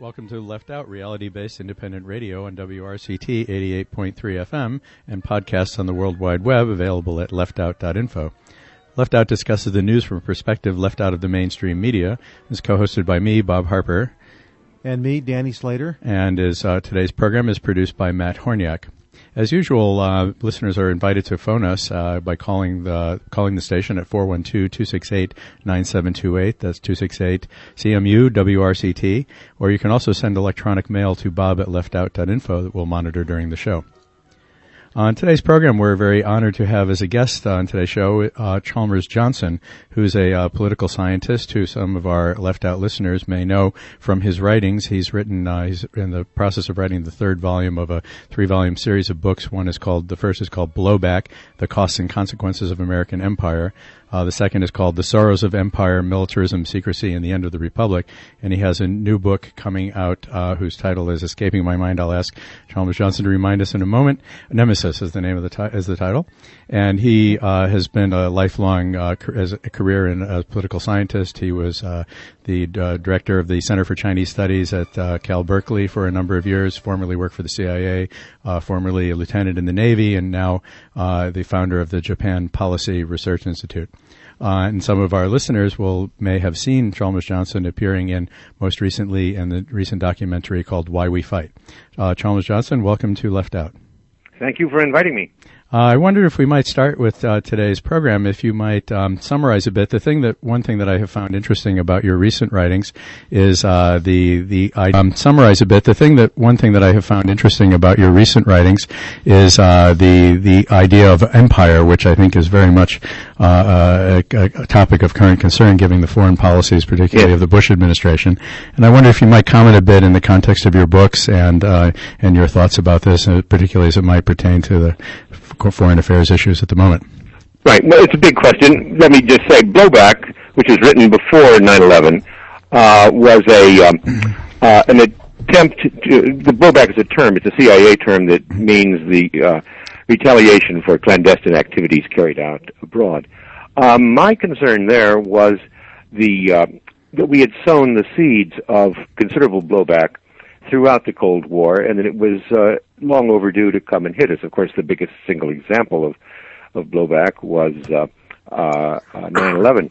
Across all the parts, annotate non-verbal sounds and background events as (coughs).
Welcome to Left Out, reality-based independent radio on WRCT 88.3 FM and podcasts on the World Wide Web available at leftout.info. Left Out discusses the news from a perspective left out of the mainstream media. Is co-hosted by me, Bob Harper, And me, Danny Slater. and is uh, today's program is produced by Matt Horniak. As usual, uh, listeners are invited to phone us uh, by calling the calling the station at 412-268-9728. That's 268 CMU WRCT. Or you can also send electronic mail to bob at leftout.info that we'll monitor during the show. On today's program, we're very honored to have as a guest on today's show uh, Chalmers Johnson, who's a uh, political scientist who some of our left out listeners may know from his writings. He's written, uh, he's in the process of writing the third volume of a three volume series of books. One is called, the first is called Blowback, The Costs and Consequences of American Empire. Uh, the second is called The Sorrows of Empire, Militarism, Secrecy, and the End of the Republic. And he has a new book coming out, uh, whose title is Escaping My Mind. I'll ask Chalmers Johnson to remind us in a moment. Nemesis is the name of the ti- is the title. And he, uh, has been a lifelong, uh, as a career in a political scientist. He was, uh, the uh, director of the Center for Chinese Studies at uh, Cal Berkeley for a number of years, formerly worked for the CIA, uh, formerly a lieutenant in the Navy, and now uh, the founder of the Japan Policy Research Institute. Uh, and some of our listeners will may have seen Chalmers Johnson appearing in most recently in the recent documentary called Why We Fight. Uh, Chalmers Johnson, welcome to Left Out. Thank you for inviting me. Uh, I wonder if we might start with uh, today's program. If you might um, summarize a bit, the thing that one thing that I have found interesting about your recent writings is uh, the the I um, summarize a bit. The thing that one thing that I have found interesting about your recent writings is uh, the the idea of empire, which I think is very much uh, a, a topic of current concern, given the foreign policies, particularly Yes. of the Bush administration. And I wonder if you might comment a bit in the context of your books and uh, and your thoughts about this, uh, particularly as it might pertain to the foreign affairs issues at the moment. Right. Well, it's a big question. Let me just say, Blowback, which was written before 9/11, uh, was a um, (clears throat) uh, an attempt to. The blowback is a term. It's a CIA term that means the uh, retaliation for clandestine activities carried out abroad. Um, my concern there was the uh, that we had sown the seeds of considerable blowback throughout the Cold War, and that it was uh, long overdue to come and hit us. Of course, the biggest single example of of blowback was uh, uh, uh, 9/11.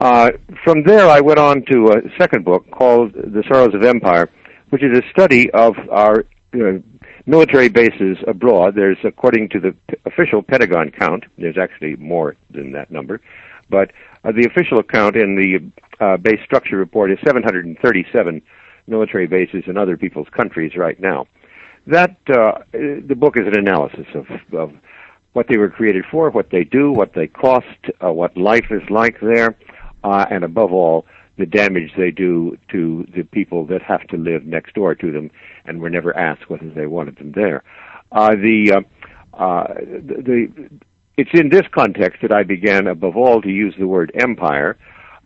Uh, from there, I went on to a second book called "The Sorrows of Empire," which is a study of our uh, military bases abroad. There's, according to the official Pentagon count, there's actually more than that number, but uh, the official account in the uh, base structure report is 737 military bases in other people's countries right now. That uh, the book is an analysis of, of what they were created for, what they do, what they cost, uh, what life is like there, uh, and above all, the damage they do to the people that have to live next door to them and were never asked whether they wanted them there. Uh, the, uh, uh, the, the it's in this context that I began, above all, to use the word empire,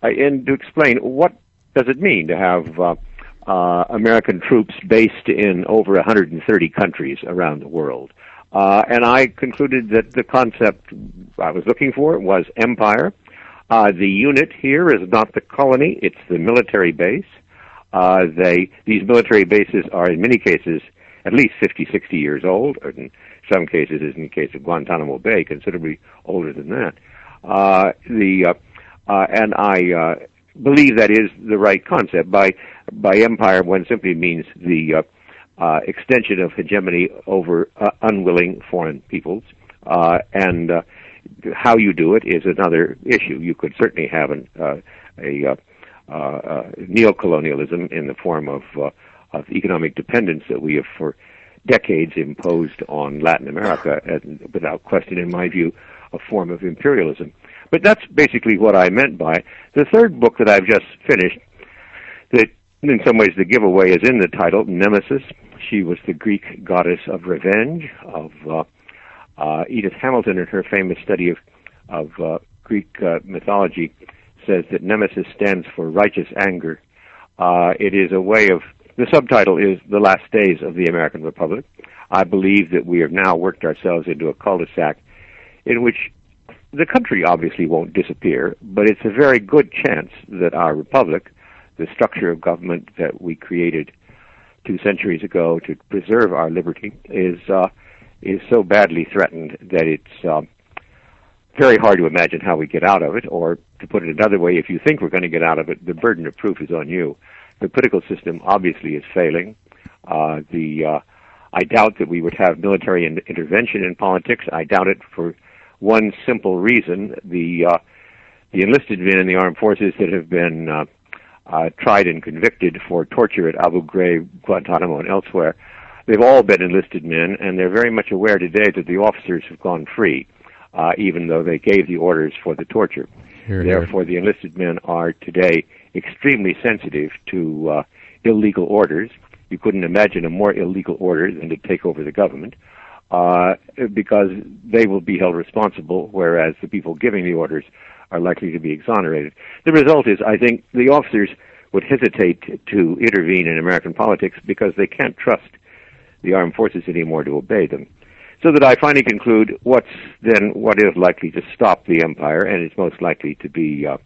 uh, and to explain what does it mean to have uh, American troops based in over 130 countries around the world. Uh, and I concluded that the concept I was looking for was empire. Uh, the unit here is not the colony; it's the military base. Uh, they these military bases are in many cases at least 50, 60 years old, or in some cases, as in the case of Guantanamo Bay, considerably older than that. Uh, the uh, uh, and I uh, believe that is the right concept. By by empire, one simply means the uh, uh, extension of hegemony over uh, unwilling foreign peoples, uh, and uh, how you do it is another issue. You could certainly have an, uh, a neocolonialism in the form of, of economic dependence that we have for decades imposed on Latin America, and without question, in my view, a form of imperialism. But that's basically what I meant by the third book that I've just finished. That in some ways the giveaway is in the title, Nemesis. She was the Greek goddess of revenge. Of uh, uh, Edith Hamilton, in her famous study of of uh, Greek uh, mythology, says that Nemesis stands for righteous anger. Uh, it is a way of the subtitle is the last days of the American Republic. I believe that we have now worked ourselves into a cul-de-sac in which the country obviously won't disappear, but it's a very good chance that our republic, the structure of government that we created two centuries ago to preserve our liberty is uh, is so badly threatened that it's uh, very hard to imagine how we get out of it. Or to put it another way, if you think we're going to get out of it, the burden of proof is on you. The political system obviously is failing. Uh, the uh, I doubt that we would have military in- intervention in politics. I doubt it for one simple reason: the uh, the enlisted men in the armed forces that have been uh, tried and convicted for torture at Abu Ghraib, Guantanamo, and elsewhere. They've all been enlisted men, and they're very much aware today that the officers have gone free, uh, even though they gave the orders for the torture. Here, Therefore, the enlisted men are today extremely sensitive to uh, illegal orders. You couldn't imagine a more illegal order than to take over the government, uh, because they will be held responsible, whereas the people giving the orders are likely to be exonerated. The result is, I think, the officers would hesitate to intervene in American politics because they can't trust the armed forces anymore to obey them. So that I finally conclude what's then what is likely to stop the empire, and it's most likely to be uh,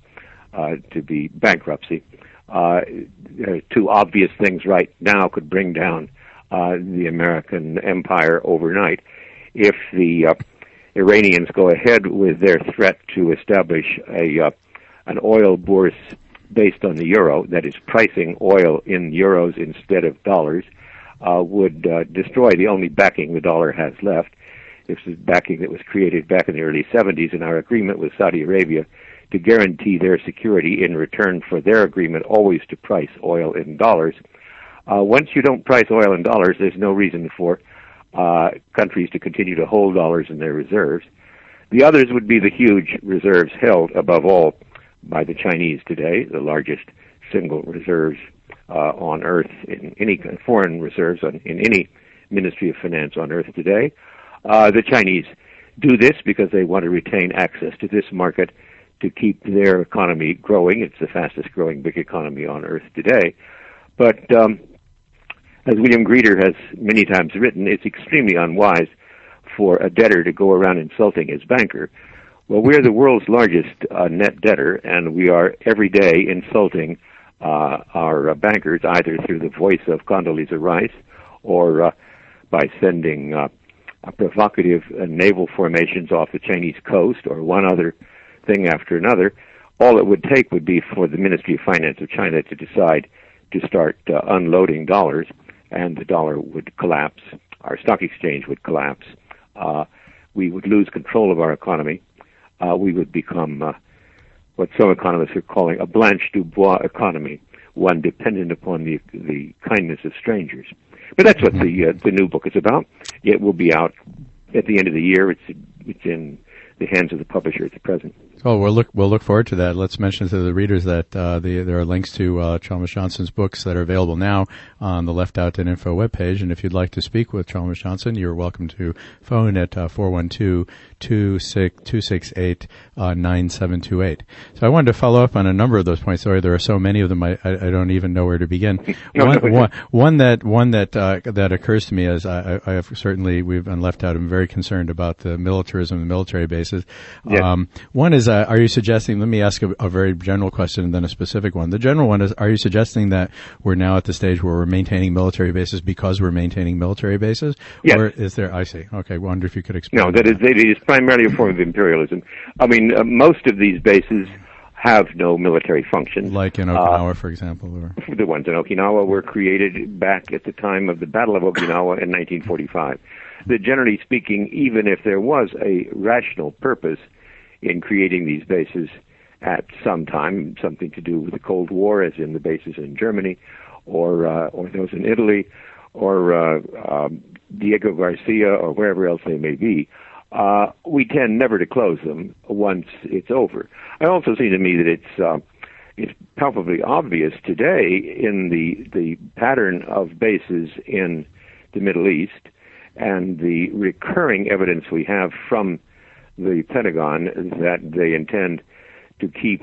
uh, to be bankruptcy. Uh, two obvious things right now could bring down uh, the American empire overnight. If the uh, Iranians go ahead with their threat to establish a uh, an oil bourse based on the euro, that is pricing oil in euros instead of dollars, uh, would uh, destroy the only backing the dollar has left. This is backing that was created back in the early 70s in our agreement with Saudi Arabia to guarantee their security in return for their agreement always to price oil in dollars. Uh, once you don't price oil in dollars, there's no reason for uh, countries to continue to hold dollars in their reserves. The others would be the huge reserves held, above all, by the Chinese today, the largest single reserves uh, on Earth in any foreign reserves on, in any Ministry of Finance on Earth today. Uh, the Chinese do this because they want to retain access to this market to keep their economy growing. It's the fastest growing big economy on Earth today. But um, as William Greider has many times written, it's extremely unwise for a debtor to go around insulting his banker. Well, we're the world's largest uh, net debtor, and we are every day insulting uh, our uh, bankers either through the voice of Condoleezza Rice or uh, by sending uh, provocative uh, naval formations off the Chinese coast or one other thing after another. All it would take would be for the Ministry of Finance of China to decide to start unloading dollars, and the dollar would collapse. Our stock exchange would collapse. Uh, we would lose control of our economy. Uh, we would become uh, what some economists are calling a Blanche Dubois economy, one dependent upon the the kindness of strangers. But that's what the uh, the new book is about. It will be out at the end of the year. It's it's in the hands of the publisher at the present. Oh, we'll look we'll look forward to that. Let's mention to the readers that uh, the, there are links to uh, Chalmers Johnson's books that are available now on the Left Out and Info webpage. And if you'd like to speak with Chalmers Johnson, you're welcome to phone at uh, 412-268-9728. So I wanted to follow up on a number of those points. Sorry, there are so many of them, I, I, I don't even know where to begin. (laughs) one, one, one that one that uh, that occurs to me as I, I have certainly we've been left out. I'm very concerned about the militarism, the military bases. Yes. Um, one is uh, are you suggesting? Let me ask a, a, very general question and then a specific one. The general one is: Are you suggesting that we're now at the stage where we're maintaining military bases because we're maintaining military bases, yes. or is there? I see. Okay, wonder if you could explain. No, that, that. Is, it is primarily a form of imperialism. I mean, uh, most of these bases have no military function. Like in Okinawa, uh, for example, or the ones in Okinawa were created back at the time of the Battle of Okinawa in 1945. That generally speaking, even if there was a rational purpose in creating these bases at some time, something to do with the Cold War, as in the bases in Germany, or uh, or those in Italy, or uh, um, Diego Garcia, or wherever else they may be. Uh, we tend never to close them once it's over. I also see to me that it's uh, it's palpably obvious today in the the pattern of bases in the Middle East and the recurring evidence we have from the Pentagon that they intend to keep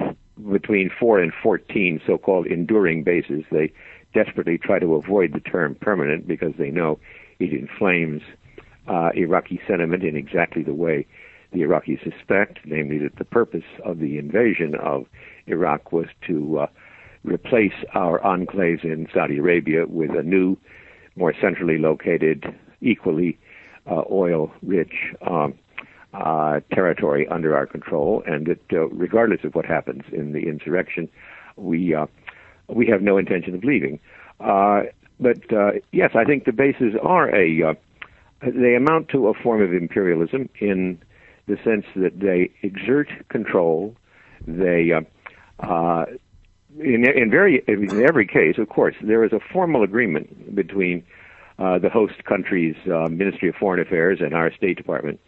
between four and 14 so-called enduring bases. They desperately try to avoid the term permanent because they know it inflames uh, Iraqi sentiment in exactly the way the Iraqis suspect, namely that the purpose of the invasion of Iraq was to uh, replace our enclaves in Saudi Arabia with a new more centrally located, equally uh, oil-rich um, uh, territory under our control, and that uh, regardless of what happens in the insurrection, we uh, we have no intention of leaving. Uh, but uh, yes, I think the bases are a uh, they amount to a form of imperialism in the sense that they exert control. They in in very in every case, of course, there is a formal agreement between the host country's Ministry of Foreign Affairs and our State Department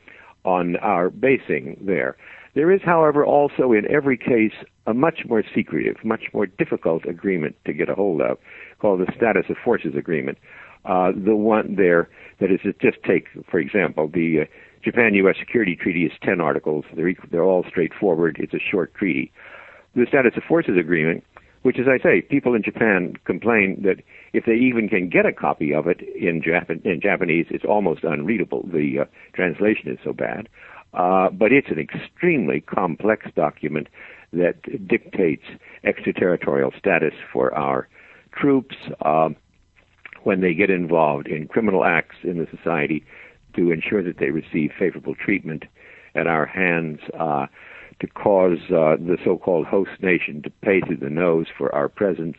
on our basing there. There is, however, also in every case a much more secretive, much more difficult agreement to get a hold of, called the Status of Forces Agreement. Uh, the one there that is just take, for example, the uh, Japan-U.S. Security Treaty is ten articles. They're they're all straightforward. It's a short treaty. The Status of Forces Agreement, which, as I say, people in Japan complain that if they even can get a copy of it in, Jap- in Japanese, it's almost unreadable. The uh, translation is so bad. Uh, but it's an extremely complex document that dictates extraterritorial status for our troops um, when they get involved in criminal acts in the society to ensure that they receive favorable treatment at our hands, uh, to cause uh, the so-called host nation to pay through the nose for our presence.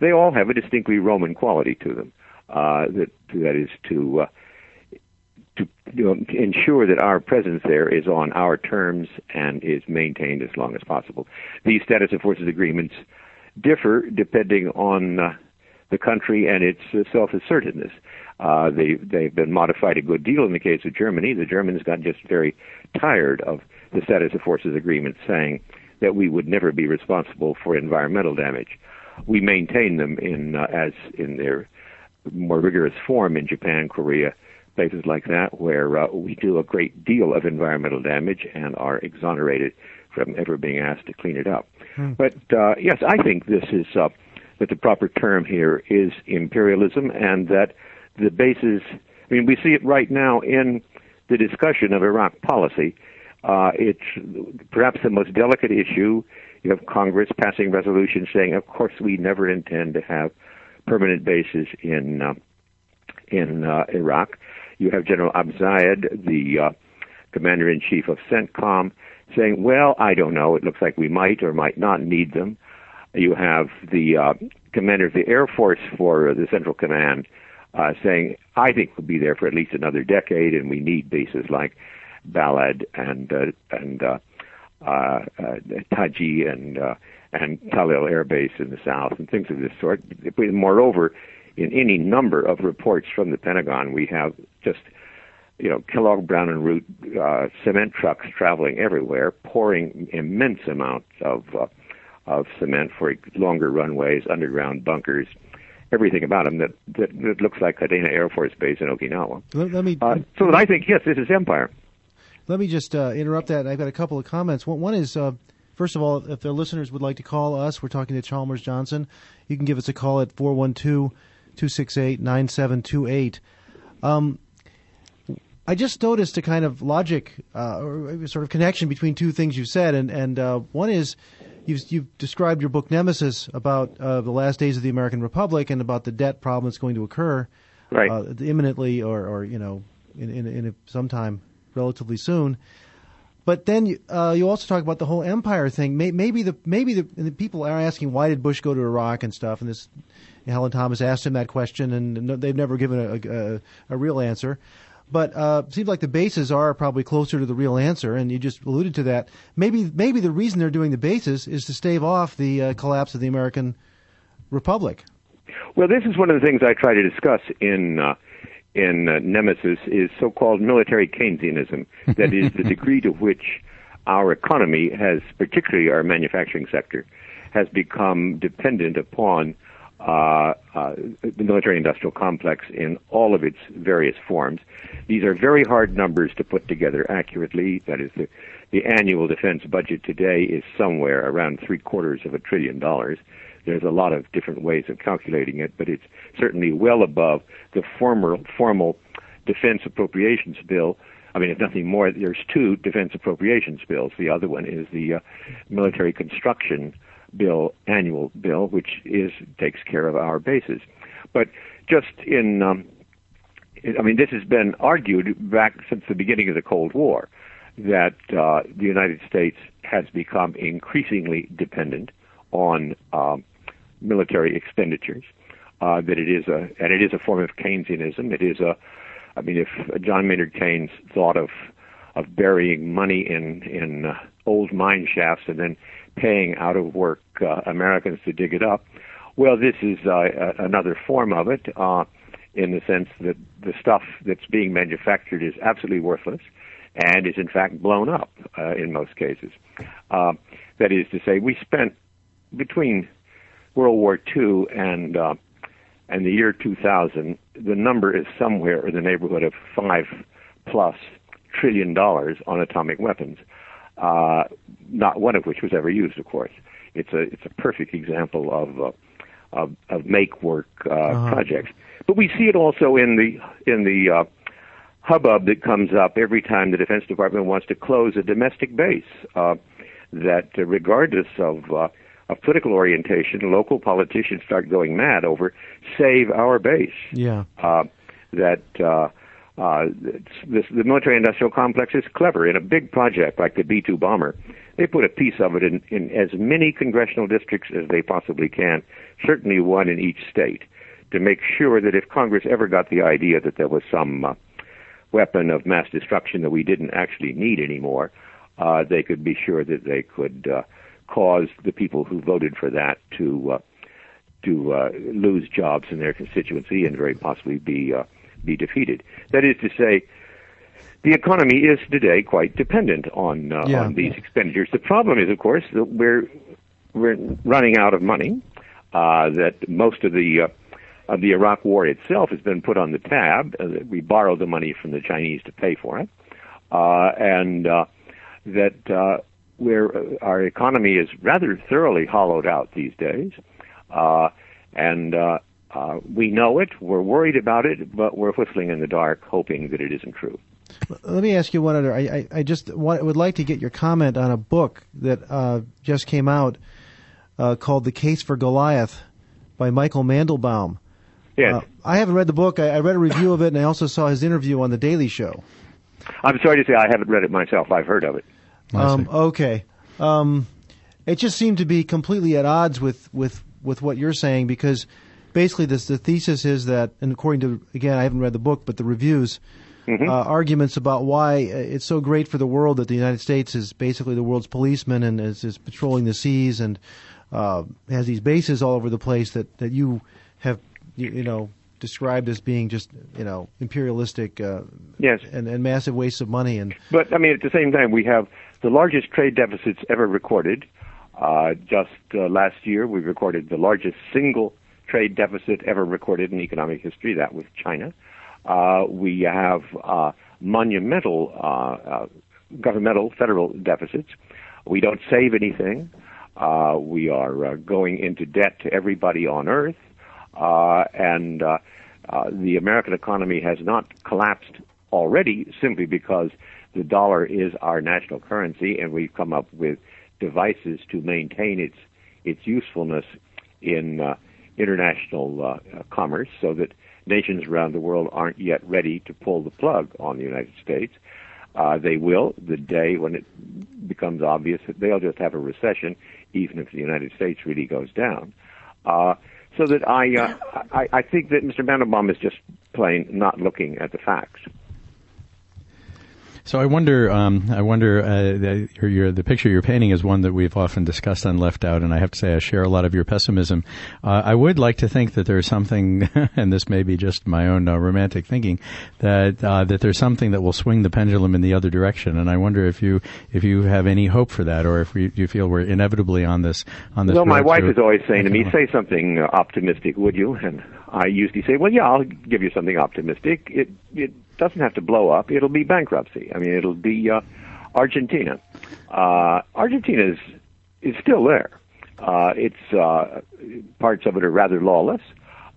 They all have a distinctly Roman quality to them. Uh, that that is to uh, to you know, ensure that our presence there is on our terms and is maintained as long as possible. These status of forces agreements differ depending on uh, the country and its uh, self-assertiveness. Uh, they they've been modified a good deal in the case of Germany. The Germans got just very tired of the status of forces agreement saying that we would never be responsible for environmental damage. We maintain them in uh, as in their more rigorous form in Japan, Korea, places like that, where uh, we do a great deal of environmental damage and are exonerated from ever being asked to clean it up. Hmm. But uh, yes, I think this is uh, that the proper term here is imperialism, and that the basis. I mean, we see it right now in the discussion of Iraq policy. Uh, it's perhaps the most delicate issue. You have Congress passing resolutions saying, "Of course, we never intend to have permanent bases in uh, in uh, Iraq." You have General Abizaid, the uh, commander in chief of CENTCOM, saying, "Well, I don't know. It looks like we might or might not need them." You have the uh, commander of the Air Force for the Central Command uh, saying, "I think we'll be there for at least another decade, and we need bases like Balad and uh, and uh, uh, uh, Taji and uh, and Tallil Air Base in the south, and things of this sort." Moreover, in any number of reports from the Pentagon, we have just you know, Kellogg Brown and Root uh, cement trucks traveling everywhere, pouring immense amounts of uh, of cement for longer runways, underground bunkers, everything about them that that, that looks like Kadena Air Force Base in Okinawa. Let, let me. Uh, so that I think yes, this is empire. Let me just uh, interrupt that. I've got a couple of comments. One, one is. Uh, First of all, if the listeners would like to call us, we're talking to Chalmers Johnson. You can give us a call at 412 268 9728. Um, I just noticed a kind of logic uh, or sort of connection between two things you've said, and and uh, one is you've, you've described your book Nemesis about uh, the last days of the American Republic and about the debt problem that's going to occur right. uh, imminently or, or you know in in, in sometime relatively soon. But then uh, you also talk about the whole empire thing. Maybe the maybe the, the, people are asking why did Bush go to Iraq and stuff. And this Helen Thomas asked him that question, and they've never given a, a, a real answer. But uh, seems like the bases are probably closer to the real answer, and you just alluded to that. Maybe maybe the reason they're doing the bases is to stave off the uh, collapse of the American Republic. Well, this is one of the things I try to discuss in uh, in uh, Nemesis is so-called military Keynesianism. That is the (laughs) degree to which our economy has, particularly our manufacturing sector, has become dependent upon uh, uh, the military-industrial complex in all of its various forms. These are very hard numbers to put together accurately. That is, the, the annual defense budget today is somewhere around three quarters of a trillion dollars. There's a lot of different ways of calculating it, but it's certainly well above the former formal defense appropriations bill. I mean, if nothing more, there's two defense appropriations bills. The other one is the uh, military construction bill, annual bill, which is takes care of our bases. But just in, um, I mean, this has been argued back since the beginning of the Cold War that uh, the United States has become increasingly dependent on um, military expenditures. Uh, that it is a and it is a form of Keynesianism. It is a, I mean, if John Maynard Keynes thought of of burying money in in uh, old mine shafts and then paying out of work uh, Americans to dig it up, well, this is uh, another form of it. Uh, in the sense that the stuff that's being manufactured is absolutely worthless and is in fact blown up uh, in most cases. Uh, that is to say, we spent between World War II and uh, and the year 2000, the number is somewhere in the neighborhood of five plus trillion dollars on atomic weapons. Uh, not one of which was ever used, of course. It's a it's a perfect example of uh, of, of make work uh, uh-huh. projects. But we see it also in the in the uh, hubbub that comes up every time the Defense Department wants to close a domestic base. Uh, that uh, regardless of uh, of political orientation, local politicians start going mad over save our base. Yeah. Uh, that uh, uh, this, the military-industrial complex is clever. In a big project like the B-2 bomber, they put a piece of it in, in as many congressional districts as they possibly can, certainly one in each state, to make sure that if Congress ever got the idea that there was some uh, weapon of mass destruction that we didn't actually need anymore, uh, they could be sure that they could uh, cause the people who voted for that to uh, to uh, lose jobs in their constituency and very possibly be uh, be defeated. That is to say, the economy is today quite dependent on uh, yeah. on these expenditures. The problem is, of course, that we're we're running out of money. Uh, that most of the uh, of the Iraq War itself has been put on the tab. Uh, we borrowed the money from the Chinese to pay for it, uh, and uh, that uh, where our economy is rather thoroughly hollowed out these days, uh, and uh, uh, we know it, we're worried about it, but we're whistling in the dark, hoping that it isn't true. Let me ask you one other. I, I, I just want, would like to get your comment on a book that uh, just came out uh, called "The Case for Goliath" by Michael Mandelbaum. Yes. Uh, I haven't read the book. I, I read a review of it, and I also saw his interview on the Daily Show. I'm sorry to say I haven't read it myself. I've heard of it. Um, okay. Um, it just seemed to be completely at odds with, with, with what you're saying because basically this, the thesis is that, and according to, again, I haven't read the book, but the reviews, mm-hmm. uh, arguments about why uh, it's so great for the world that the United States is basically the world's policeman and is, is patrolling the seas and uh, has these bases all over the place that, that you have, you, you know, described as being just you know imperialistic uh, yes. and, and massive wastes of money and but I mean at the same time we have the largest trade deficits ever recorded. Uh, just uh, last year we recorded the largest single trade deficit ever recorded in economic history that was China. Uh, we have uh, monumental uh, governmental federal deficits. We don't save anything. We are going into debt to everybody on earth and uh, uh, the American economy has not collapsed already simply because the dollar is our national currency, and we've come up with devices to maintain its its usefulness in uh, international uh, commerce, so that nations around the world aren't yet ready to pull the plug on the United States. Uh, they will the day when it becomes obvious that they'll just have a recession, even if the United States really goes down. So that I, uh, I, I think that Mr. Mandelbaum is just plain not looking at the facts. So I wonder, um, I wonder, uh, the, your, the picture you're painting is one that we've often discussed on Left Out, and I have to say I share a lot of your pessimism. Uh, I would like to think that there's something, (laughs) and this may be just my own uh, romantic thinking, that uh, that there's something that will swing the pendulum in the other direction. And I wonder if you if you have any hope for that, or if we, you feel we're inevitably on this on this. Well, my wife is always saying to me, "Say something optimistic, would you?" And I usually say, "Well, yeah, I'll give you something optimistic. It it doesn't have to blow up. It'll be bankruptcy. I mean, it'll be uh, Argentina. Uh, Argentina is is still there. Uh, it's uh, parts of it are rather lawless.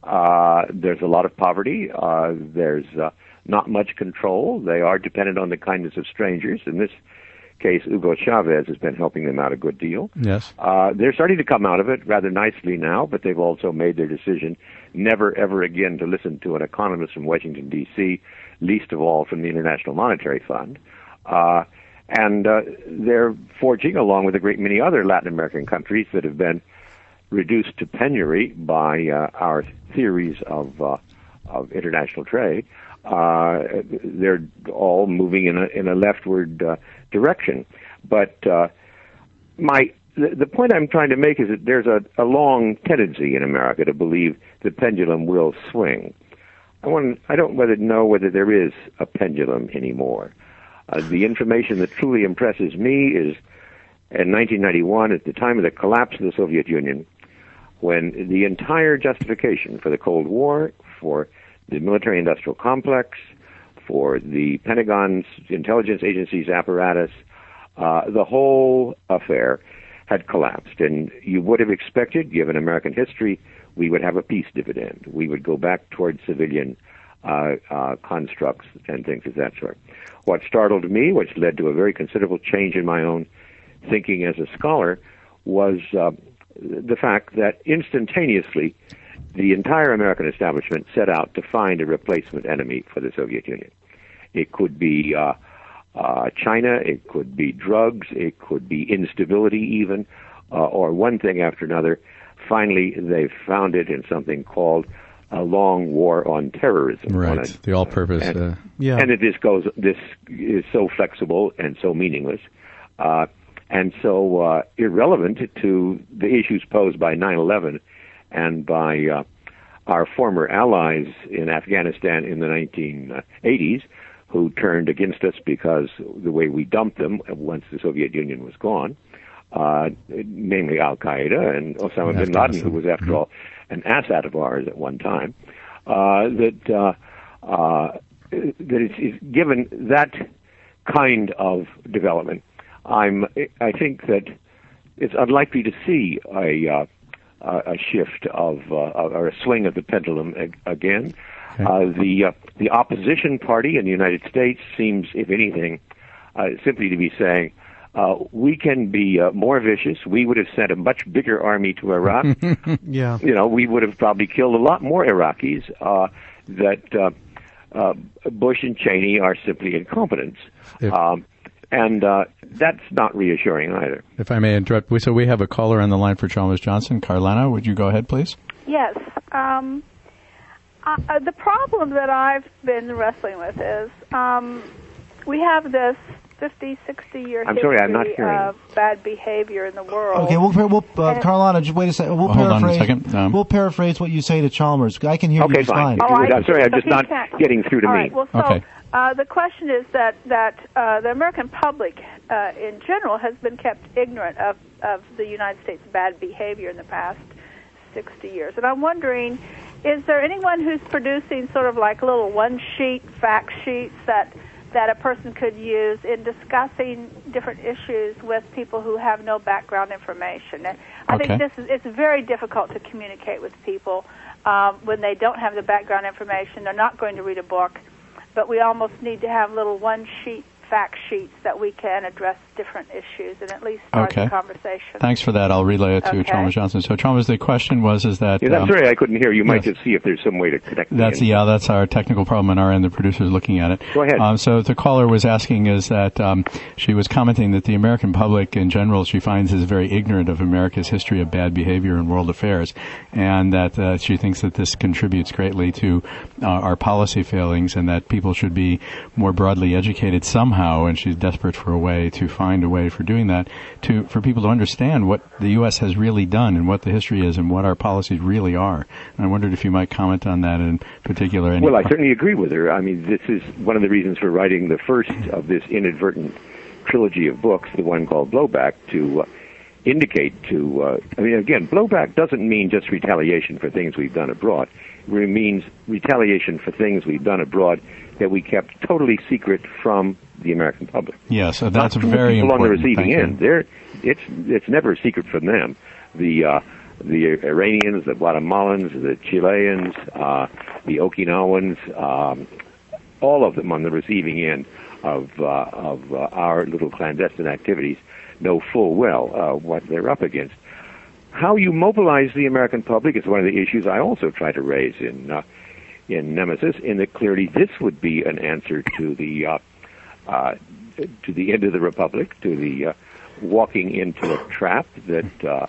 Uh, there's a lot of poverty. Uh, there's uh, not much control. They are dependent on the kindness of strangers, In this case, Hugo Chavez has been helping them out a good deal. Yes. Uh, they're starting to come out of it rather nicely now, but they've also made their decision never ever again to listen to an economist from Washington D.C., least of all from the International Monetary Fund. Uh, and uh, they're forging, along with a great many other Latin American countries that have been reduced to penury by uh, our theories of uh, of international trade. Uh, they're all moving in a in a leftward uh, direction. But uh, my the, the point I'm trying to make is that there's a, a long tendency in America to believe the pendulum will swing. I want I don't whether know whether there is a pendulum anymore. Uh, the information that truly impresses me is in 1991, at the time of the collapse of the Soviet Union, when the entire justification for the Cold War, for the military industrial complex, for the Pentagon's intelligence agency's apparatus, uh, the whole affair had collapsed. And you would have expected, given American history, we would have a peace dividend. We would go back towards civilian uh, uh, constructs and things of that sort. What startled me, which led to a very considerable change in my own thinking as a scholar, was uh, the fact that instantaneously the entire American establishment set out to find a replacement enemy for the Soviet Union. It could be uh, uh, China, it could be drugs, it could be instability, even, uh, or one thing after another. Finally, they found it in something called a long war on terrorism. Right. On a, the all-purpose. and, uh, Yeah. and it just goes. This is so flexible and so meaningless, uh, and so uh, irrelevant to the issues posed by 9/11 and by uh, our former allies in Afghanistan in the 1980s, who turned against us because the way we dumped them once the Soviet Union was gone. Uh, namely Al Qaeda and Osama bin Laden, who was, after all, an asset of ours at one time. Uh, that uh, uh, that it's, it's given that kind of development, I'm I think that it's unlikely to see a uh, a shift of uh, or a swing of the pendulum ag- again. Uh, the uh, the opposition party in the United States seems, if anything, uh, simply to be saying. Uh, we can be uh, more vicious. We would have sent a much bigger army to Iraq (laughs) yeah. you know, we would have probably killed a lot more Iraqis. Uh, that uh, uh, Bush and Cheney are simply incompetents, If- um, and uh, that's not reassuring either. If I may interrupt, we- so we have a caller on the line for Chalmers Johnson. Carlana, would you go ahead, please? Yes. Um, uh, uh, the problem that I've been wrestling with is um, we have this 50, 60 year I'm history sorry, I'm not hearing of bad behavior in the world. Okay, we'll, we'll uh, And- Carlana, just wait a second. We'll Well, hold on a paraphrase. second. Um, we'll paraphrase what you say to Chalmers. I can hear you Okay, just fine. fine. Oh, I I'm sorry. I'm just not can't- getting through to All me. right. Well, so Okay. uh, the question is that that uh, the American public, uh, in general, has been kept ignorant of of the United States' bad behavior in the past 60 years, and I'm wondering, is there anyone who's producing sort of like little one sheet fact sheets that that a person could use in discussing different issues with people who have no background information. And I Okay. think this is it's very difficult to communicate with people um, when they don't have the background information. They're not going to read a book, but we almost need to have little one sheet fact sheets that we can address different issues and at least start Okay. the conversation. Thanks for that. I'll relay it to Okay. Chalmers Johnson. So, Chalmers, the question was is that Yeah, I'm um, sorry I couldn't hear. You might yes. just see if there's some way to connect. That's yeah, that's our technical problem on our end. The producer's looking at it. Go ahead. Um, so the caller was asking is that um, she was commenting that the American public in general she finds is very ignorant of America's history of bad behavior in world affairs, and that uh, she thinks that this contributes greatly to uh, our policy failings, and that people should be more broadly educated somehow. And she's desperate for a way to find a way for doing that to for people to understand what the U.S. has really done and what the history is and what our policies really are. And I wondered if you might comment on that in particular. Well, I certainly agree with her. I mean, this is one of the reasons for writing the first of this inadvertent trilogy of books, the one called Blowback, to uh, indicate to. Uh, I mean, again, blowback doesn't mean just retaliation for things we've done abroad. It means retaliation for things we've done abroad that we kept totally secret from the American public. Yes, uh, that's Not very people important. on the receiving Thank end. They're, it's it's never a secret from them. The uh, the Iranians, the Guatemalans, the Chileans, uh, the Okinawans, um, all of them on the receiving end of uh, of uh, our little clandestine activities know full well uh, what they're up against. How you mobilize the American public is one of the issues I also try to raise in uh, in Nemesis. In that clearly this would be an answer to the uh, uh, to the end of the republic, to the uh, walking into a trap that uh,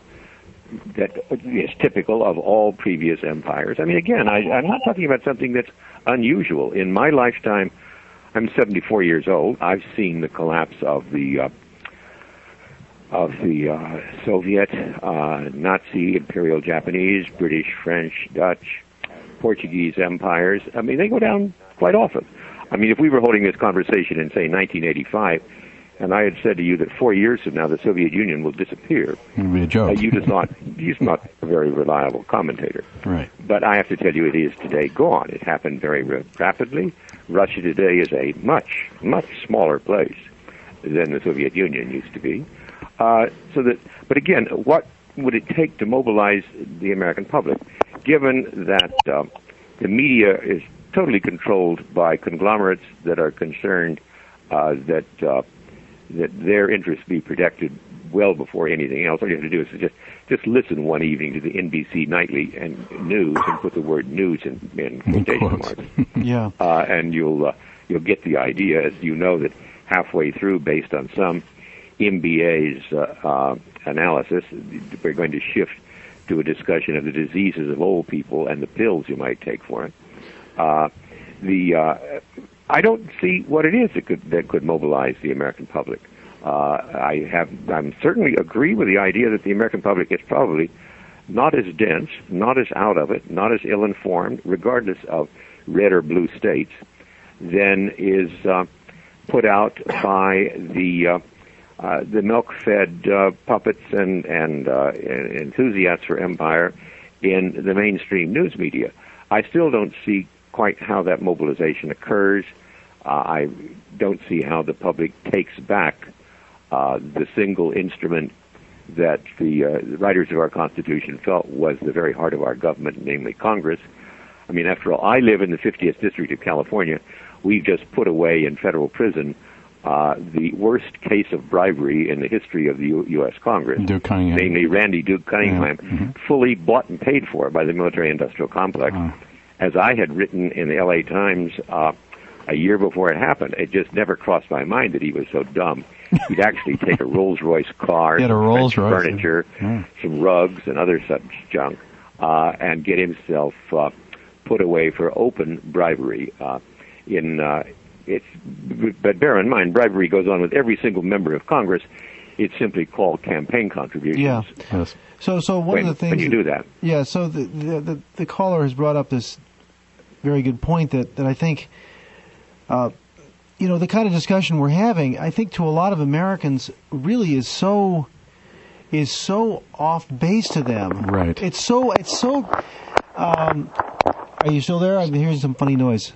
that is typical of all previous empires. I mean, again, I, I'm not talking about something that's unusual. In my lifetime, I'm 74 years old. I've seen the collapse of the uh, of the uh, Soviet, uh, Nazi, Imperial Japanese, British, French, Dutch, Portuguese empires. I mean, they go down quite often. I mean, if we were holding this conversation in, say, 1985, and I had said to you that four years from now the Soviet Union will disappear, it would be a joke. uh, you just not he's not a very reliable commentator. right. But I have to tell you, it is today gone. It happened very rapidly. Russia today is a much, much smaller place than the Soviet Union used to be. Uh, so that, but again, what would it take to mobilize the American public, given that uh, the media is totally controlled by conglomerates that are concerned uh, that uh, that their interests be protected well before anything else. All you have to do is just just listen one evening to the NBC nightly and news and put the word news in, in quotation marks, (laughs) Yeah. uh, and you'll uh, you'll get the idea. As you know that halfway through, based on some MBA's uh, uh, analysis, we're going to shift to a discussion of the diseases of old people and the pills you might take for it. Uh, the uh, I don't see what it is that could that could mobilize the American public. Uh, I have I'm certainly agree with the idea that the American public is probably not as dense, not as out of it, not as ill informed, regardless of red or blue states, than is uh, put out by the uh, uh, the milk-fed uh, puppets and and uh, enthusiasts for empire in the mainstream news media. I still don't see quite how that mobilization occurs. Uh, I don't see how the public takes back uh, the single instrument that the, uh, the writers of our Constitution felt was the very heart of our government, namely Congress. I mean, after all, I live in the 50th District of California. We've just put away in federal prison uh, the worst case of bribery in the history of the U- U.S. Congress, Duke Cunningham. namely Randy Duke Cunningham, Yeah. Mhm. fully bought and paid for by the military-industrial complex. Uh. As I had written in the L.A. Times uh, a year before it happened, it just never crossed my mind that he was so dumb. He'd actually (laughs) take a Rolls-Royce car, He had a Rolls Royce, furniture, yeah. some rugs, and other such junk, uh, and get himself uh, put away for open bribery. Uh, in uh, it's, but bear in mind, bribery goes on with every single member of Congress. It's simply called campaign contributions. Yeah. Yes. So, so one When, of the things when you do that, Yeah, so the, the the the caller has brought up this very good point that that I think, uh, you know, the kind of discussion we're having, I think to a lot of Americans really is so is so off base to them. Right. It's so it's so. Um, are you still there? I'm hearing some funny noise.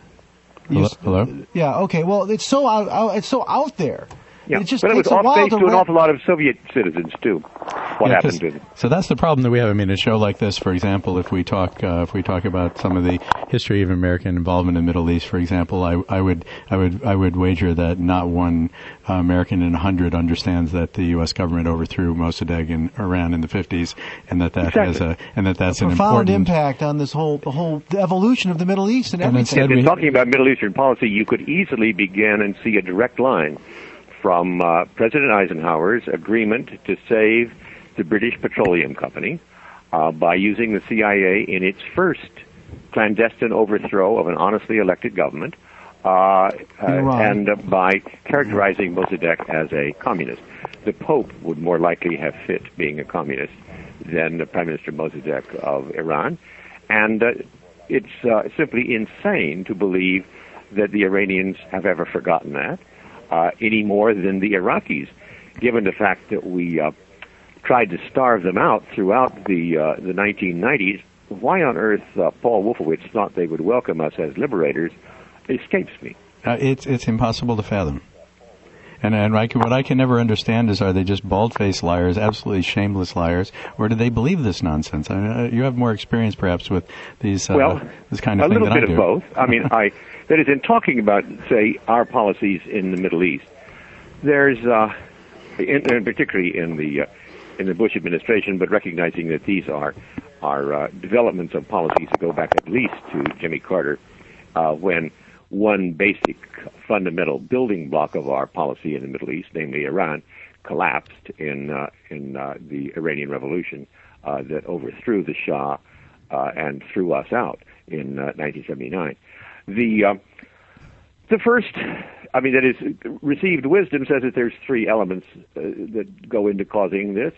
You Hello? s- Hello? Yeah. Okay. Well, it's so out. out it's so out there. yeah. It just but it was takes a off while base to to an awful lot of Soviet citizens too. What Yeah, happened 'cause- to them? So that's the problem that we have. I mean, a show like this, for example, if we talk, uh, if we talk about some of the history of American involvement in the Middle East, for example, I, I would, I would, I would wager that not one uh, American in a hundred understands that the U.S. government overthrew Mossadegh in Iran in the 50s, and that that has a, and that that's an profound important impact on this whole the whole the evolution of the Middle East and And everything. instead in we- talking about Middle Eastern policy, you could easily begin and see a direct line from uh, President Eisenhower's agreement to save the British Petroleum Company uh, by using the CIA in its first clandestine overthrow of an honestly elected government, uh, uh, and uh, by characterizing Mossadegh as a communist. The Pope would more likely have fit being a communist than the Prime Minister Mossadegh of Iran, and uh, it's uh, simply insane to believe that the Iranians have ever forgotten that, uh, any more than the Iraqis, given the fact that we uh, tried to starve them out throughout the uh, the 1990s. Why on earth uh, Paul Wolfowitz thought they would welcome us as liberators escapes me. Uh, it's it's impossible to fathom. And and I can, what I can never understand is are they just bald-faced liars, absolutely shameless liars, or do they believe this nonsense? I mean, uh, you have more experience perhaps with these uh, well, this kind of a thing little bit I of both. I mean, I That is, in talking about, say, our policies in the Middle East, there's, uh, in, and particularly in the uh, in the Bush administration, but recognizing that these are are uh, developments of policies that go back at least to Jimmy Carter, uh, when one basic fundamental building block of our policy in the Middle East, namely Iran, collapsed in uh, in uh, the Iranian Revolution uh, that overthrew the Shah uh, and threw us out in 1979. The the first, I mean, that is received wisdom says that there's three elements that go into causing this.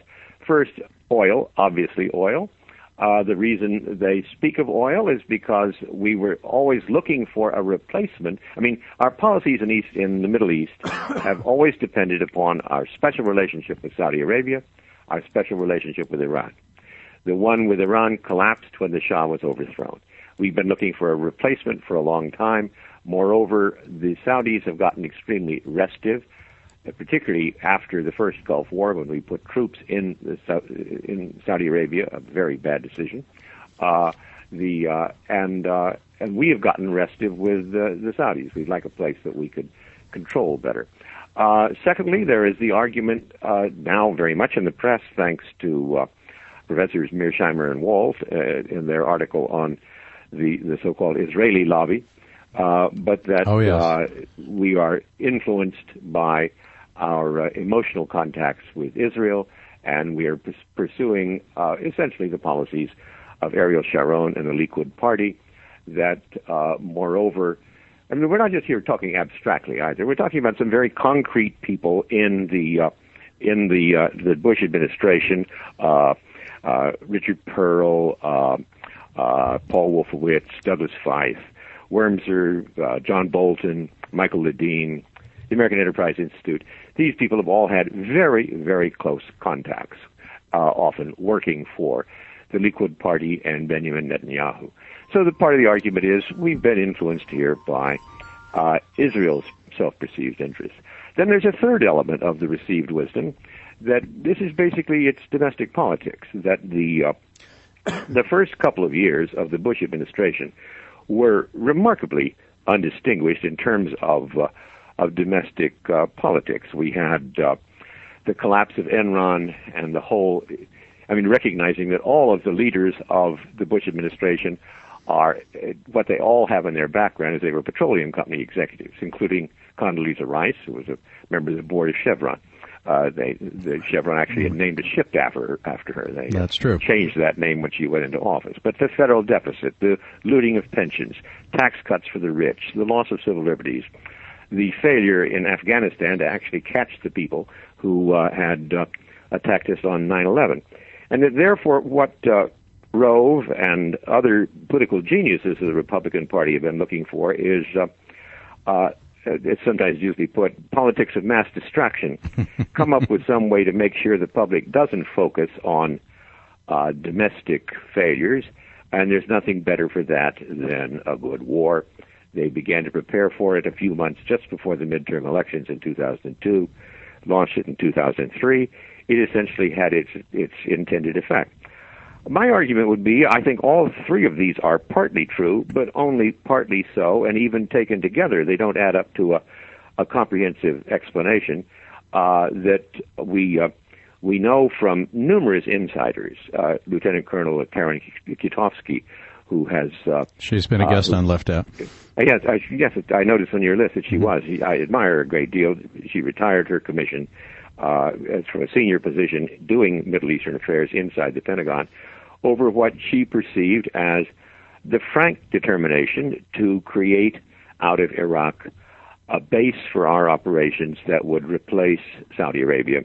First, oil, obviously oil. Uh, the reason they speak of oil is because we were always looking for a replacement. I mean, our policies in East in the Middle East (coughs) have always depended upon our special relationship with Saudi Arabia, our special relationship with Iran. The one with Iran collapsed when the Shah was overthrown. We've been looking for a replacement for a long time. Moreover, the Saudis have gotten extremely restive particularly after the first Gulf War when we put troops in in Saudi Arabia, a very bad decision. Uh, the uh, and uh, and we have gotten restive with uh, the Saudis. We'd like a place that we could control better. Uh, secondly, there is the argument uh, now very much in the press, thanks to uh, Professors Mearsheimer and Walt uh, in their article on the the so-called Israeli lobby, uh, but that oh, yes. uh, we are influenced by our uh, emotional contacts with Israel, and we are p- pursuing uh, essentially the policies of Ariel Sharon and the Likud Party. That, uh, moreover, I mean, we're not just here talking abstractly either. We're talking about some very concrete people in the uh, in the uh, the Bush administration. Uh, uh Richard Perle, Paul Wolfowitz, Douglas Feith, Wurmser, John Bolton, Michael Ledeen, the American Enterprise Institute. These people have all had very, very close contacts, uh, often working for the Likud Party and Benjamin Netanyahu. So the part of the argument is we've been influenced here by uh, Israel's self-perceived interests. Then there's a third element of the received wisdom that this is basically its domestic politics. That the uh, (coughs) the first couple of years of the Bush administration were remarkably undistinguished in terms of uh, of domestic uh, politics. We had uh, the collapse of Enron and the whole. I mean, recognizing that all of the leaders of the Bush administration are what they all have in their background is they were petroleum company executives, including Condoleezza Rice, who was a member of the board of Chevron. Uh, they, the Chevron actually had named a ship after after her. They That's true. changed that name when she went into office. But the federal deficit, the looting of pensions, tax cuts for the rich, the loss of civil liberties, the failure in Afghanistan to actually catch the people who uh, had uh, attacked us on 9/11, and that therefore what uh, Rove and other political geniuses of the Republican Party have been looking for is. Uh, uh, it's sometimes usually put politics of mass distraction. (laughs) Come up with some way to make sure the public doesn't focus on uh, domestic failures, and there's nothing better for that than a good war. They began to prepare for it a few months just before the midterm elections in 2002, launched it in 2003. It essentially had its its intended effect. My argument would be I think all three of these are partly true, but only partly so, and even taken together, they don't add up to a, a comprehensive explanation uh, that we uh, we know from numerous insiders, uh, Lieutenant Colonel Karen Kwiatkowski, who has. Uh, She's been a guest uh, on Left Out. Yes, I, yes, I noticed on your list that she mm-hmm. was. I admire her a great deal. She retired her commission uh, from a senior position doing Middle Eastern affairs inside the Pentagon over what she perceived as the frank determination to create out of Iraq a base for our operations that would replace Saudi Arabia,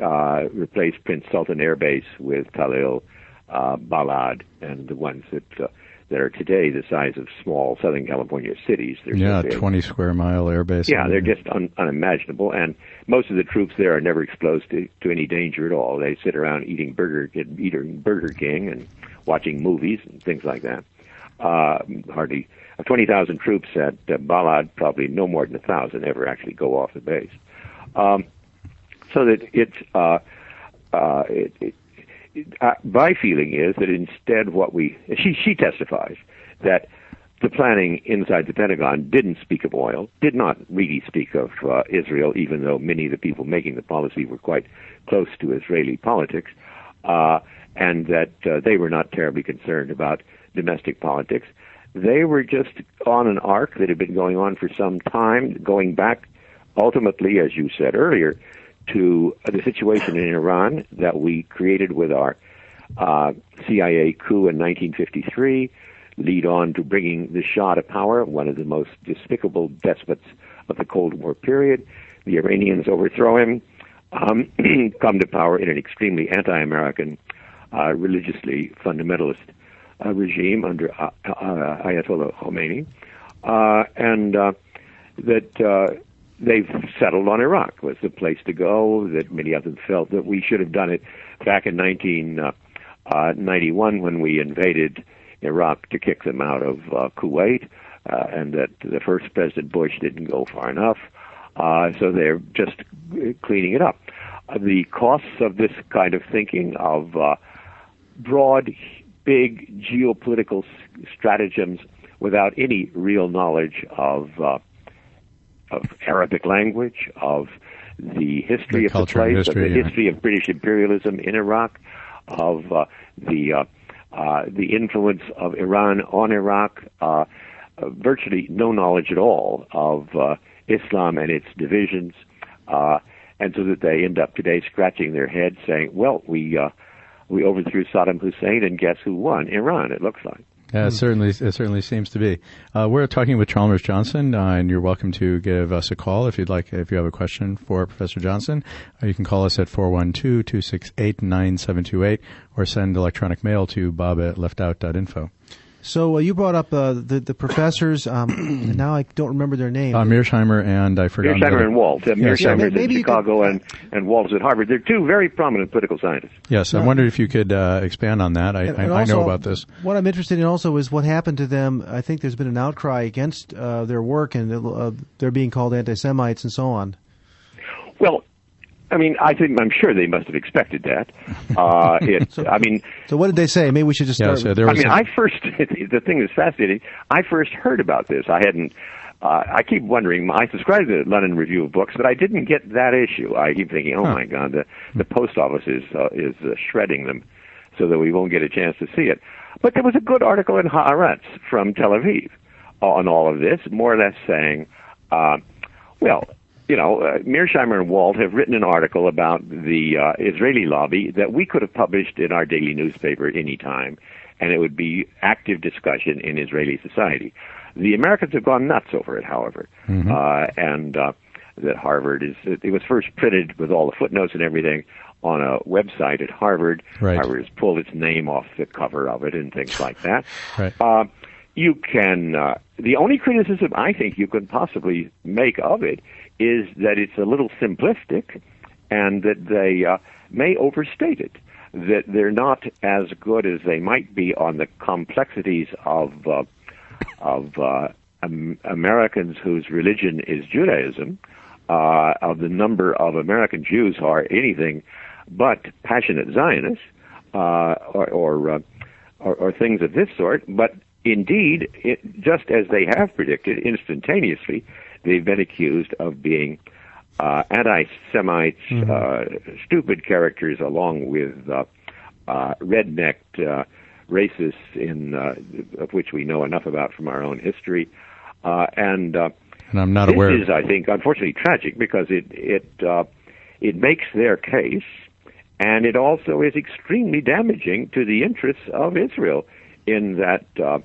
uh, replace Prince Sultan Air Base with Tallil, uh, Balad and the ones that uh, that are today the size of small Southern California cities. They're yeah, 20 square mile airbase. Yeah, they're just un- unimaginable, and most of the troops there are never exposed to, to any danger at all. They sit around eating Burger eating Burger King and watching movies and things like that. Uh, hardly of 20,000 troops at uh, Balad, probably no more than a thousand ever actually go off the base. Um, so that it's uh, uh, it, it, uh, my feeling is that instead what we (laughs) she she testifies that the planning inside the Pentagon didn't speak of oil, did not really speak of uh, Israel, even though many of the people making the policy were quite close to Israeli politics, uh, and that uh, they were not terribly concerned about domestic politics. They were just on an arc that had been going on for some time, going back ultimately, as you said earlier, to the situation in Iran that we created with our uh, CIA coup in 1953 lead on to bringing the Shah to power, one of the most despicable despots of the Cold War period. The Iranians overthrow him, um, (clears throat) come to power in an extremely anti-American, uh, religiously fundamentalist uh, regime under uh, uh Ayatollah Khomeini, uh, and uh, that they've settled on Iraq was the place to go. That many of them felt that we should have done it back in 1991 when we invaded Iraq to kick them out of uh, Kuwait, uh, and that the first President Bush didn't go far enough. Uh, so they're just cleaning it up. Uh, the costs of this kind of thinking, of uh, broad, big geopolitical stratagems without any real knowledge of uh, of Arabic language, of the history the of the place, history, of the yeah. history of British imperialism in Iraq, of uh, the uh, uh, the influence of Iran on Iraq, uh, uh, virtually no knowledge at all of uh, Islam and its divisions, uh, and so that they end up today scratching their heads saying, "Well, we uh, we overthrew Saddam Hussein, and guess who won? Iran." It looks like. Yeah, it certainly it certainly seems to be. Uh, we're talking with Chalmers Johnson, uh, and you're welcome to give us a call if you'd like. If you have a question for Professor Johnson, uh, you can call us at 412-268-9728 or send electronic mail to bob at leftout.info. So uh, you brought up uh, the the professors, um, (clears throat) and now I don't remember their name. Uh, Mearsheimer and I forgot. the Mearsheimer and Walt. Uh, Yes, Mearsheimer's yeah, in maybe you Chicago and, and Walt's at Harvard. They're two very prominent political scientists. Yes, I wondered if you could uh, expand on that. I, And- I, and I know also, about this. What I'm interested in also is what happened to them. I think there's been an outcry against uh, their work, and uh, they're being called anti-Semites and so on. Well, I mean, I think I'm sure they must have expected that. Uh, it, (laughs) I mean, So what did they say? Maybe we should just Yeah, start. so with- there I was mean, a- I first (laughs) the thing that's fascinating. I first heard about this. I hadn't. Uh, I keep wondering. I subscribe to the London Review of Books, but I didn't get that issue. I keep thinking, oh Huh. my God, the the post office is uh, is uh, shredding them, so that we won't get a chance to see it. But there was a good article in Haaretz from Tel Aviv on all of this, more or less saying, uh, well, you know, uh, Mearsheimer and Walt have written an article about the uh, Israeli lobby that we could have published in our daily newspaper at any time, and it would be active discussion in Israeli society. The Americans have gone nuts over it, however, uh, and uh, that Harvard is. It was first printed with all the footnotes and everything on a website at Harvard. Right. Harvard has pulled its name off the cover of it and things like that. (laughs) Right. Uh, you can. Uh, the only criticism I think you can possibly make of it is that it's a little simplistic, and that they uh, may overstate it. That they're not as good as they might be on the complexities of uh, of uh, um, Americans whose religion is Judaism, uh, of the number of American Jews who are anything but passionate Zionists, uh, or or, uh, or or things of this sort. But indeed, it, just as they have predicted, instantaneously, they've been accused of being uh, anti-Semites, uh, stupid characters, along with uh, uh, rednecked uh, racists, in uh, of which we know enough about from our own history, uh, and. Uh, And I'm not this aware. is, I think, unfortunately tragic because it it uh, it makes their case, and it also is extremely damaging to the interests of Israel. In that, uh,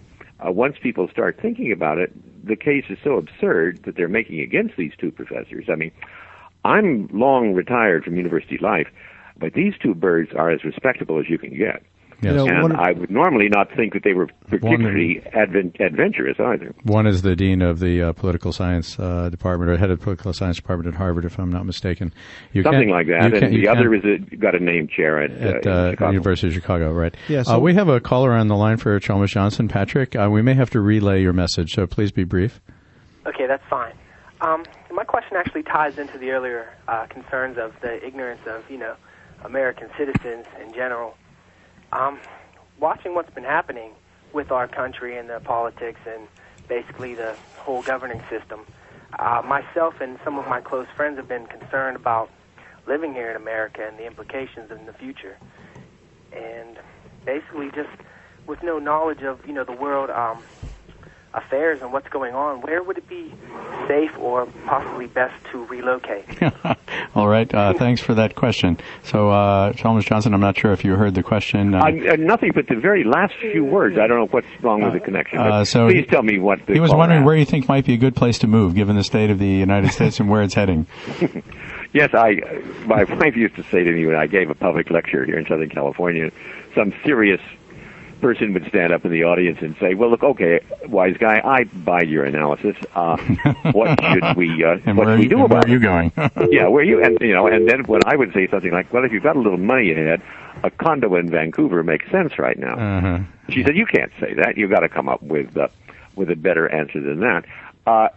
uh, once people start thinking about it, the case is so absurd that they're making against these two professors. I mean, I'm long retired from university life, but these two birds are as respectable as you can get. Yes. You know, And one I would normally not think that they were particularly advent- adventurous either. One is the dean of the uh, political science uh, department, or head of the political science department at Harvard, if I'm not mistaken. You Something like that. you and the other is a, got a name chair at, at uh, uh, Chicago. University of Chicago, right? Yeah, uh, so- we have a caller on the line for Chalmers Johnson, Patrick. Uh, we may have to relay your message, so please be brief. Okay, that's fine. Um, my question actually ties into the earlier uh, concerns of the ignorance of, you know, American citizens in general. Um, watching what's been happening with our country and the politics and basically the whole governing system. Uh, myself and some of my close friends have been concerned about living here in America and the implications in the future. And basically, just with no knowledge of you know the world um, affairs and what's going on, where would it be safe or possibly best to relocate? (laughs) All right. Uh, thanks for that question. So, uh, Chalmers Johnson, I'm not sure if you heard the question. Uh, uh, nothing but the very last few words. I don't know what's wrong with the connection. Uh, so please tell me what. he was wondering asked. where you think might be a good place to move, given the state of the United (laughs) States and where it's heading. yes, I. My (laughs) wife used to say to me when I gave a public lecture here in Southern California, some serious person would stand up in the audience and say, "Well, look, okay, wise guy, I buy your analysis. Uh, what (laughs) should we uh, what should we do about where are you going? (laughs) yeah, where you and you know, and then when I would say something like, "Well, if you've got a little money ahead, a condo in Vancouver makes sense right now," uh-huh. she said, "You can't say that. You've got to come up with uh, with a better answer than that." Uh,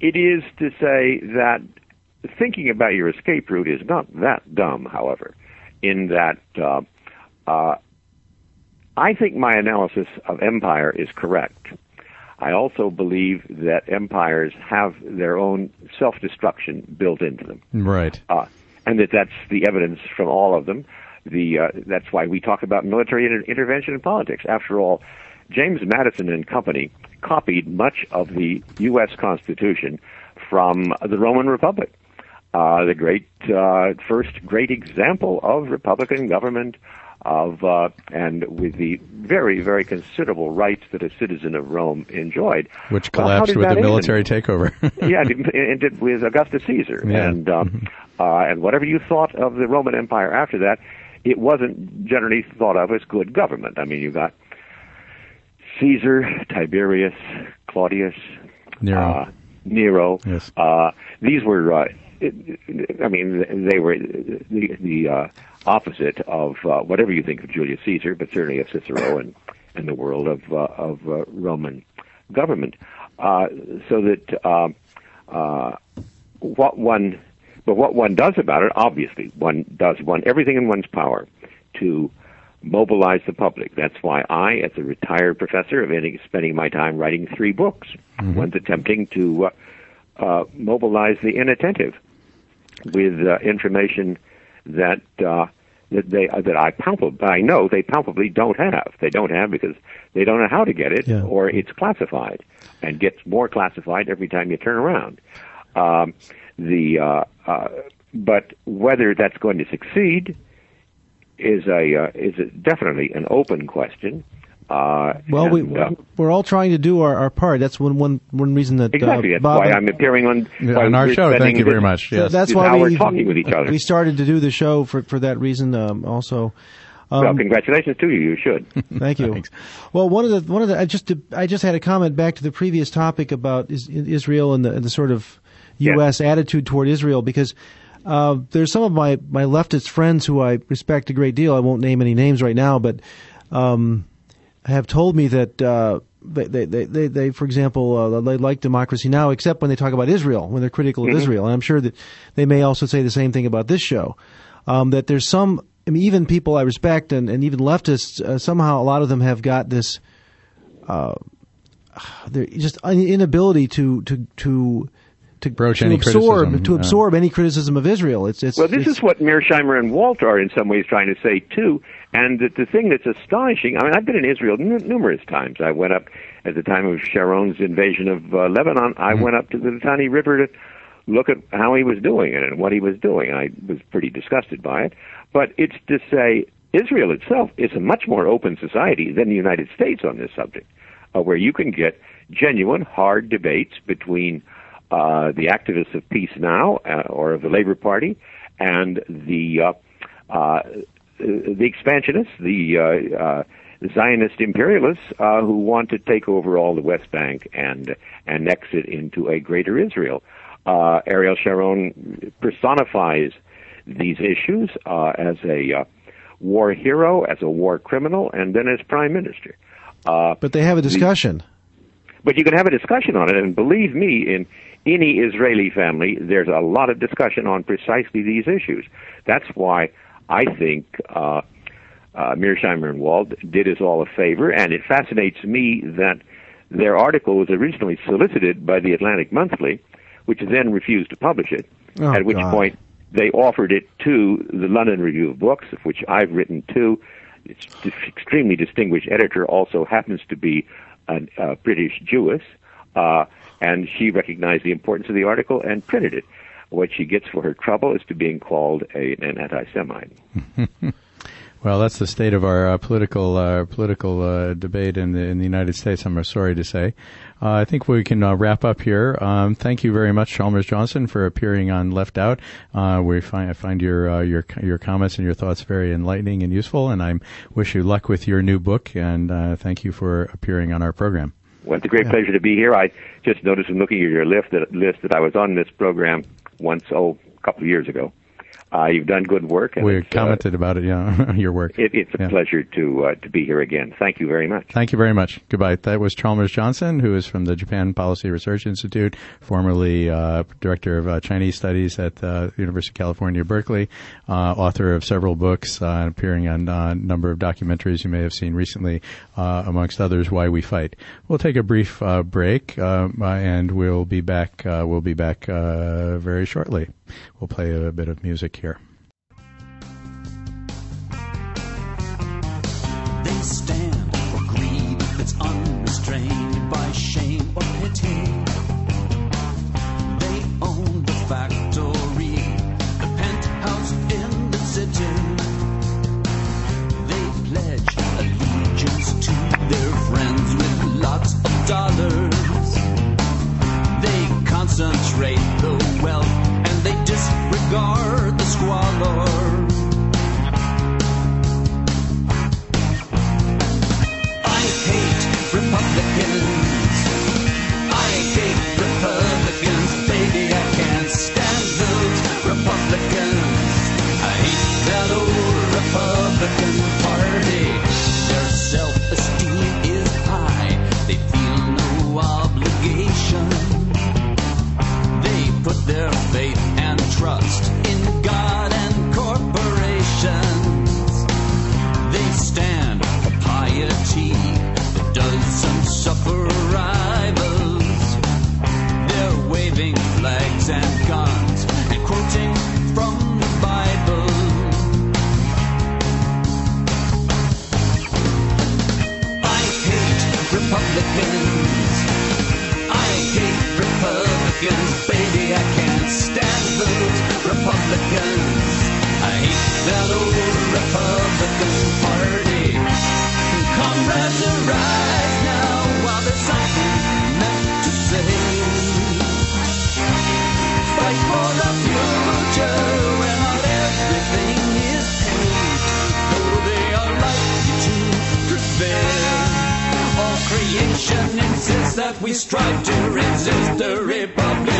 it is to say that thinking about your escape route is not that dumb, however, in that. Uh, uh, I think my analysis of empire is correct. I also believe that empires have their own self-destruction built into them. Right. Uh, and that that's the evidence from all of them. The uh, that's why we talk about military inter- intervention in politics. After all, James Madison and company copied much of the U.S. Constitution from the Roman Republic. Uh, the great uh, first great example of republican government of uh, and with the very very considerable rights that a citizen of Rome enjoyed, which collapsed well, with the military takeover. (laughs) yeah, it ended with Augustus Caesar, yeah. and um, uh, and whatever you thought of the Roman Empire after that, it wasn't generally thought of as good government. I mean, you got Caesar, Tiberius, Claudius, Nero. Uh, Nero. Yes. Uh, these were. I mean, they were the the uh, opposite of uh, whatever you think of Julius Caesar, but certainly of Cicero and, and the world of, uh, of uh, Roman government. Uh, so that uh, uh, what one, but what one does about it, obviously, one does one everything in one's power to mobilize the public. That's why I, as a retired professor, am spending my time writing three books. Mm-hmm. One's attempting to uh, uh, mobilize the inattentive with uh, information that uh, that they uh, that I palpably I know they palpably don't have. They don't have because they don't know how to get it, yeah. or it's classified and gets more classified every time you turn around. Um, the uh, uh, but whether that's going to succeed is a uh, is a, definitely an open question. Uh, well, and, we uh, we're all trying to do our, our part. That's one one one reason that exactly. Uh, that's Bob why I'm appearing on on our show. Thank you very much. Yes. that's why we, are talking with each other. We started to do the show for for that reason. Um, also. Um, well, congratulations to you. You should. (laughs) Thank you. well, one of the one of the I just I just had a comment back to the previous topic about Israel and the, and the sort of U.S. Yes. attitude toward Israel because. Uh, there's some of my, my leftist friends who I respect a great deal. I won't name any names right now, but um, have told me that uh, they, they, they, they, for example, uh, they like democracy now, except when they talk about Israel, when they're critical of mm-hmm. Israel. And I'm sure that they may also say the same thing about this show. Um, that there's some, I mean, even people I respect and, and even leftists, uh, somehow a lot of them have got this, uh, just inability to, to, to, to, Broach to any absorb criticism. to absorb any criticism of Israel. It's, it's well, this it's, is what Mearsheimer and Walt are in some ways trying to say too. And the, the thing that's astonishing, I mean, I've been in Israel n- numerous times. I went up at the time of Sharon's invasion of uh, Lebanon. I mm-hmm. went up to the Litani River to look at how he was doing it and what he was doing. I was pretty disgusted by it. But it's to say Israel itself is a much more open society than the United States on this subject, uh, where you can get genuine, hard debates between uh, the activists of Peace Now uh, or of the Labor Party and the uh, uh, the expansionists, the uh, uh, Zionist imperialists uh, who want to take over all the West Bank and annex it into a greater Israel. Uh, Ariel Sharon personifies these issues uh, as a uh, war hero, as a war criminal, and then as prime minister. Uh, but they have a discussion. The, but you can have a discussion on it, and believe me, in any Israeli family, there's a lot of discussion on precisely these issues. That's why I think uh, uh, Mearsheimer and Walt did us all a favor, and it fascinates me that their article was originally solicited by the Atlantic Monthly, which then refused to publish it. Oh, at which God. point they offered it to the London Review of Books, of which I've written too. Its extremely distinguished editor also happens to be a uh, British Jewess, uh, and she recognized the importance of the article and printed it. What she gets for her trouble is to being called a, an anti-Semite. (laughs) Well, that's the state of our uh, political uh, political uh, debate in the in the United States. I'm sorry to say. Uh, I think we can uh, wrap up here. Um, thank you very much, Chalmers Johnson, for appearing on Left Out. Uh, we find I find your uh, your your comments and your thoughts very enlightening and useful, and I wish you luck with your new book. And uh, thank you for appearing on our program. Well, it's a great pleasure to be here. I just noticed in looking at your list that, list that I was on this program once, oh, a couple of years ago. Uh, you've done good work. And We uh, commented about it, yeah, (laughs) your work. it, it's a Yeah. pleasure to uh, to be here again. Thank you very much. Thank you very much. Goodbye. That was Chalmers Johnson, who is from the Japan Policy Research Institute, formerly uh, director of uh, Chinese Studies at the University of California, Berkeley, uh, author of several books, uh, appearing on uh, a number of documentaries you may have seen recently, uh, amongst others, Why We Fight. We'll take a brief uh, break, uh, and we'll be back. Uh, we'll be back uh, very shortly. We'll play a bit of music here. That we strive to resist the Republicans.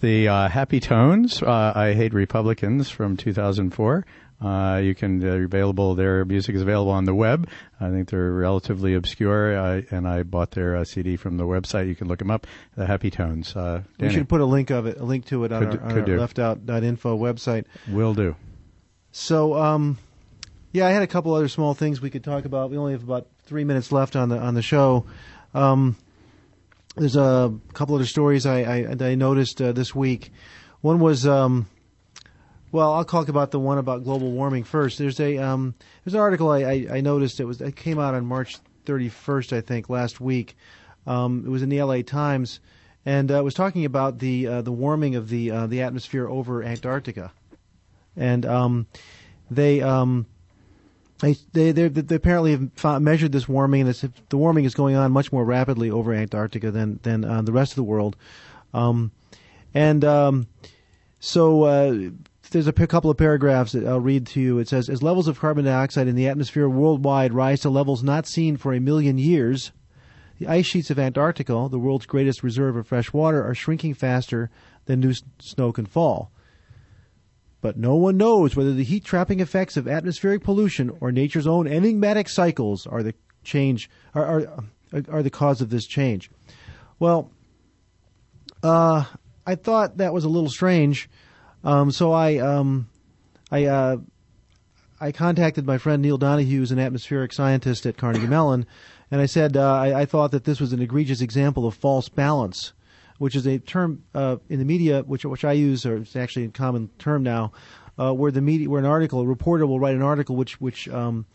The uh, Happy Tones. Uh, I Hate Republicans from 2004. Uh, you can they're available. Their music is available on the web. I think they're relatively obscure, uh, and I bought their uh, CD from the website. You can look them up. The Happy Tones. Uh, We should put a link of it, a link to it on Could our, could our leftout.info website. will do. So, um, yeah, I had a couple other small things we could talk about. We only have about three minutes left on the on the show. Um, there's a couple other stories I I, I noticed uh, this week. One was um, Well, I'll talk about the one about global warming first. There's a um, there's an article I, I, I noticed. It was it came out on March 31st, I think, last week. Um, it was in the L.A. Times, and uh, it was talking about the uh, the warming of the uh, the atmosphere over Antarctica, and um, they um, they they they apparently have found, measured this warming, and the warming is going on much more rapidly over Antarctica than than uh, the rest of the world, um, and um, so. Uh, there's a p- couple of paragraphs that I'll read to you. It says, as levels of carbon dioxide in the atmosphere worldwide rise to levels not seen for a million years, the ice sheets of Antarctica, the world's greatest reserve of fresh water, are shrinking faster than new s- snow can fall. But no one knows whether the heat trapping effects of atmospheric pollution or nature's own enigmatic cycles are the change are are, are the cause of this change. Well, uh, I thought that was a little strange, um, so I um, I uh, I contacted my friend Neil Donahue, who's an atmospheric scientist at Carnegie Mellon, and I said uh, I, I thought that this was an egregious example of false balance, which is a term uh, in the media which which I use, or it's actually a common term now, uh, where the media, where an article, a reporter will write an article which which um,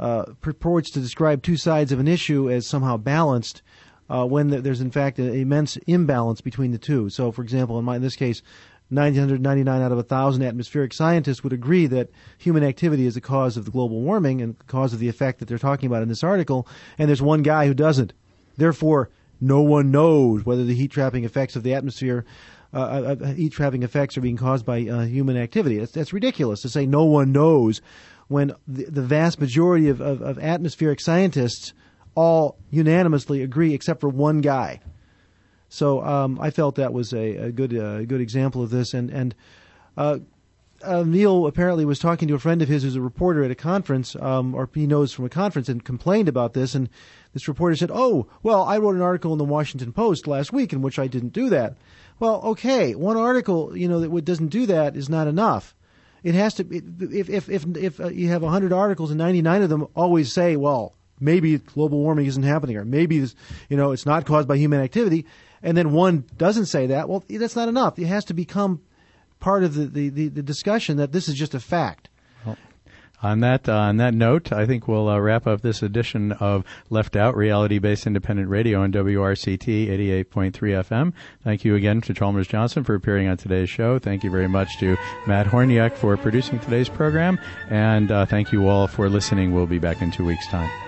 uh, purports to describe two sides of an issue as somehow balanced. Uh, when th- there's in fact an immense imbalance between the two. So, for example, in, my, in this case, 999 out of 1,000 atmospheric scientists would agree that human activity is the cause of the global warming and cause of the effect that they're talking about in this article, and there's one guy who doesn't. Therefore, no one knows whether the heat trapping effects of the atmosphere, uh, uh, uh, heat trapping effects are being caused by uh, human activity. That's, that's ridiculous to say no one knows when the, the vast majority of, of, of atmospheric scientists all unanimously agree except for one guy. So um, I felt that was a, a good uh, good example of this. And and uh, uh, Neil apparently was talking to a friend of his who's a reporter at a conference, um, or he knows from a conference, and complained about this. And this reporter said, "Oh, well, I wrote an article in the Washington Post last week in which I didn't do that." Well, okay, one article, you know, that doesn't do that is not enough. It has to. It, if if if if uh, you have hundred articles and ninety nine of them always say, "Well, maybe global warming isn't happening, or maybe this, you know it's not caused by human activity, and then one doesn't say that. Well, that's not enough. It has to become part of the, the, the, the discussion that this is just a fact. On that uh, on that note, I think we'll uh, wrap up this edition of Left Out Reality Based Independent Radio on WRCT 88.3 FM. Thank you again to Chalmers Johnson for appearing on today's show. Thank you very much to Matt Horniak for producing today's program, and uh, thank you all for listening. We'll be back in two weeks' time.